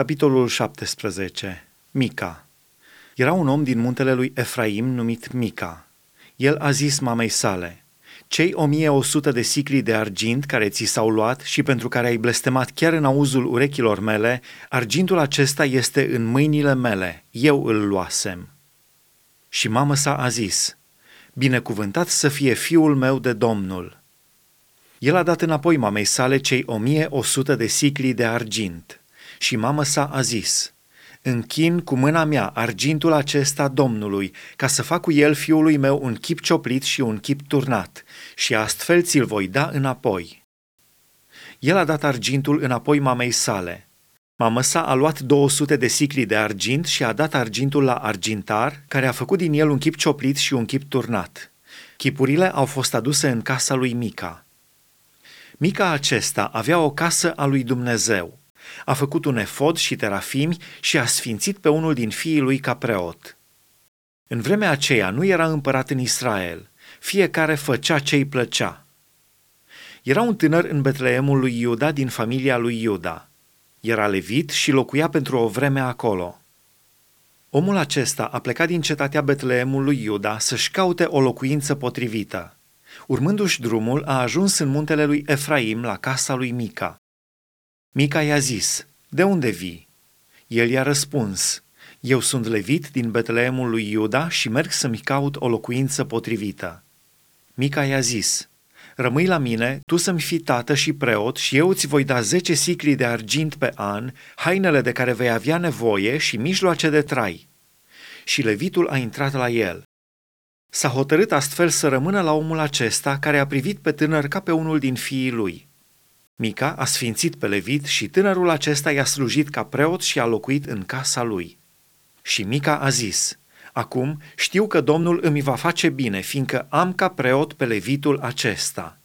Capitolul 17. Mica. Era un om din muntele lui Efraim numit Mica. El a zis mamei sale, cei 1100 de sicli de argint care ți s-au luat și pentru care ai blestemat chiar în auzul urechilor mele, argintul acesta este în mâinile mele, eu îl luasem. Și mamă sa a zis, binecuvântat să fie fiul meu de Domnul. El a dat înapoi mamei sale cei 1100 de sicli de argint. Și mama sa a zis, închin cu mâna mea argintul acesta Domnului, ca să fac cu el fiului meu un chip cioplit și un chip turnat, și astfel ți-l voi da înapoi. El a dat argintul înapoi mamei sale. Mama sa a luat 200 de sicli de argint și a dat argintul la argintar, care a făcut din el un chip cioplit și un chip turnat. Chipurile au fost aduse în casa lui Mica. Mica acesta avea o casă a lui Dumnezeu a făcut un efod și terafimi și a sfințit pe unul din fiii lui ca preot. În vremea aceea nu era împărat în Israel, fiecare făcea ce îi plăcea. Era un tânăr în Betleemul lui Iuda din familia lui Iuda. Era levit și locuia pentru o vreme acolo. Omul acesta a plecat din cetatea Betleemul lui Iuda să-și caute o locuință potrivită. Urmându-și drumul, a ajuns în muntele lui Efraim la casa lui Mica. Mica i-a zis, de unde vii? El i-a răspuns, eu sunt levit din Betleemul lui Iuda și merg să-mi caut o locuință potrivită. Mica i-a zis, rămâi la mine, tu să-mi fii tată și preot și eu îți voi da zece sicli de argint pe an, hainele de care vei avea nevoie și mijloace de trai. Și levitul a intrat la el. S-a hotărât astfel să rămână la omul acesta care a privit pe tânăr ca pe unul din fiii lui. Mica a sfințit pe Levit și tânărul acesta i-a slujit ca preot și a locuit în casa lui. Și Mica a zis, Acum știu că Domnul îmi va face bine, fiindcă am ca preot pe Levitul acesta.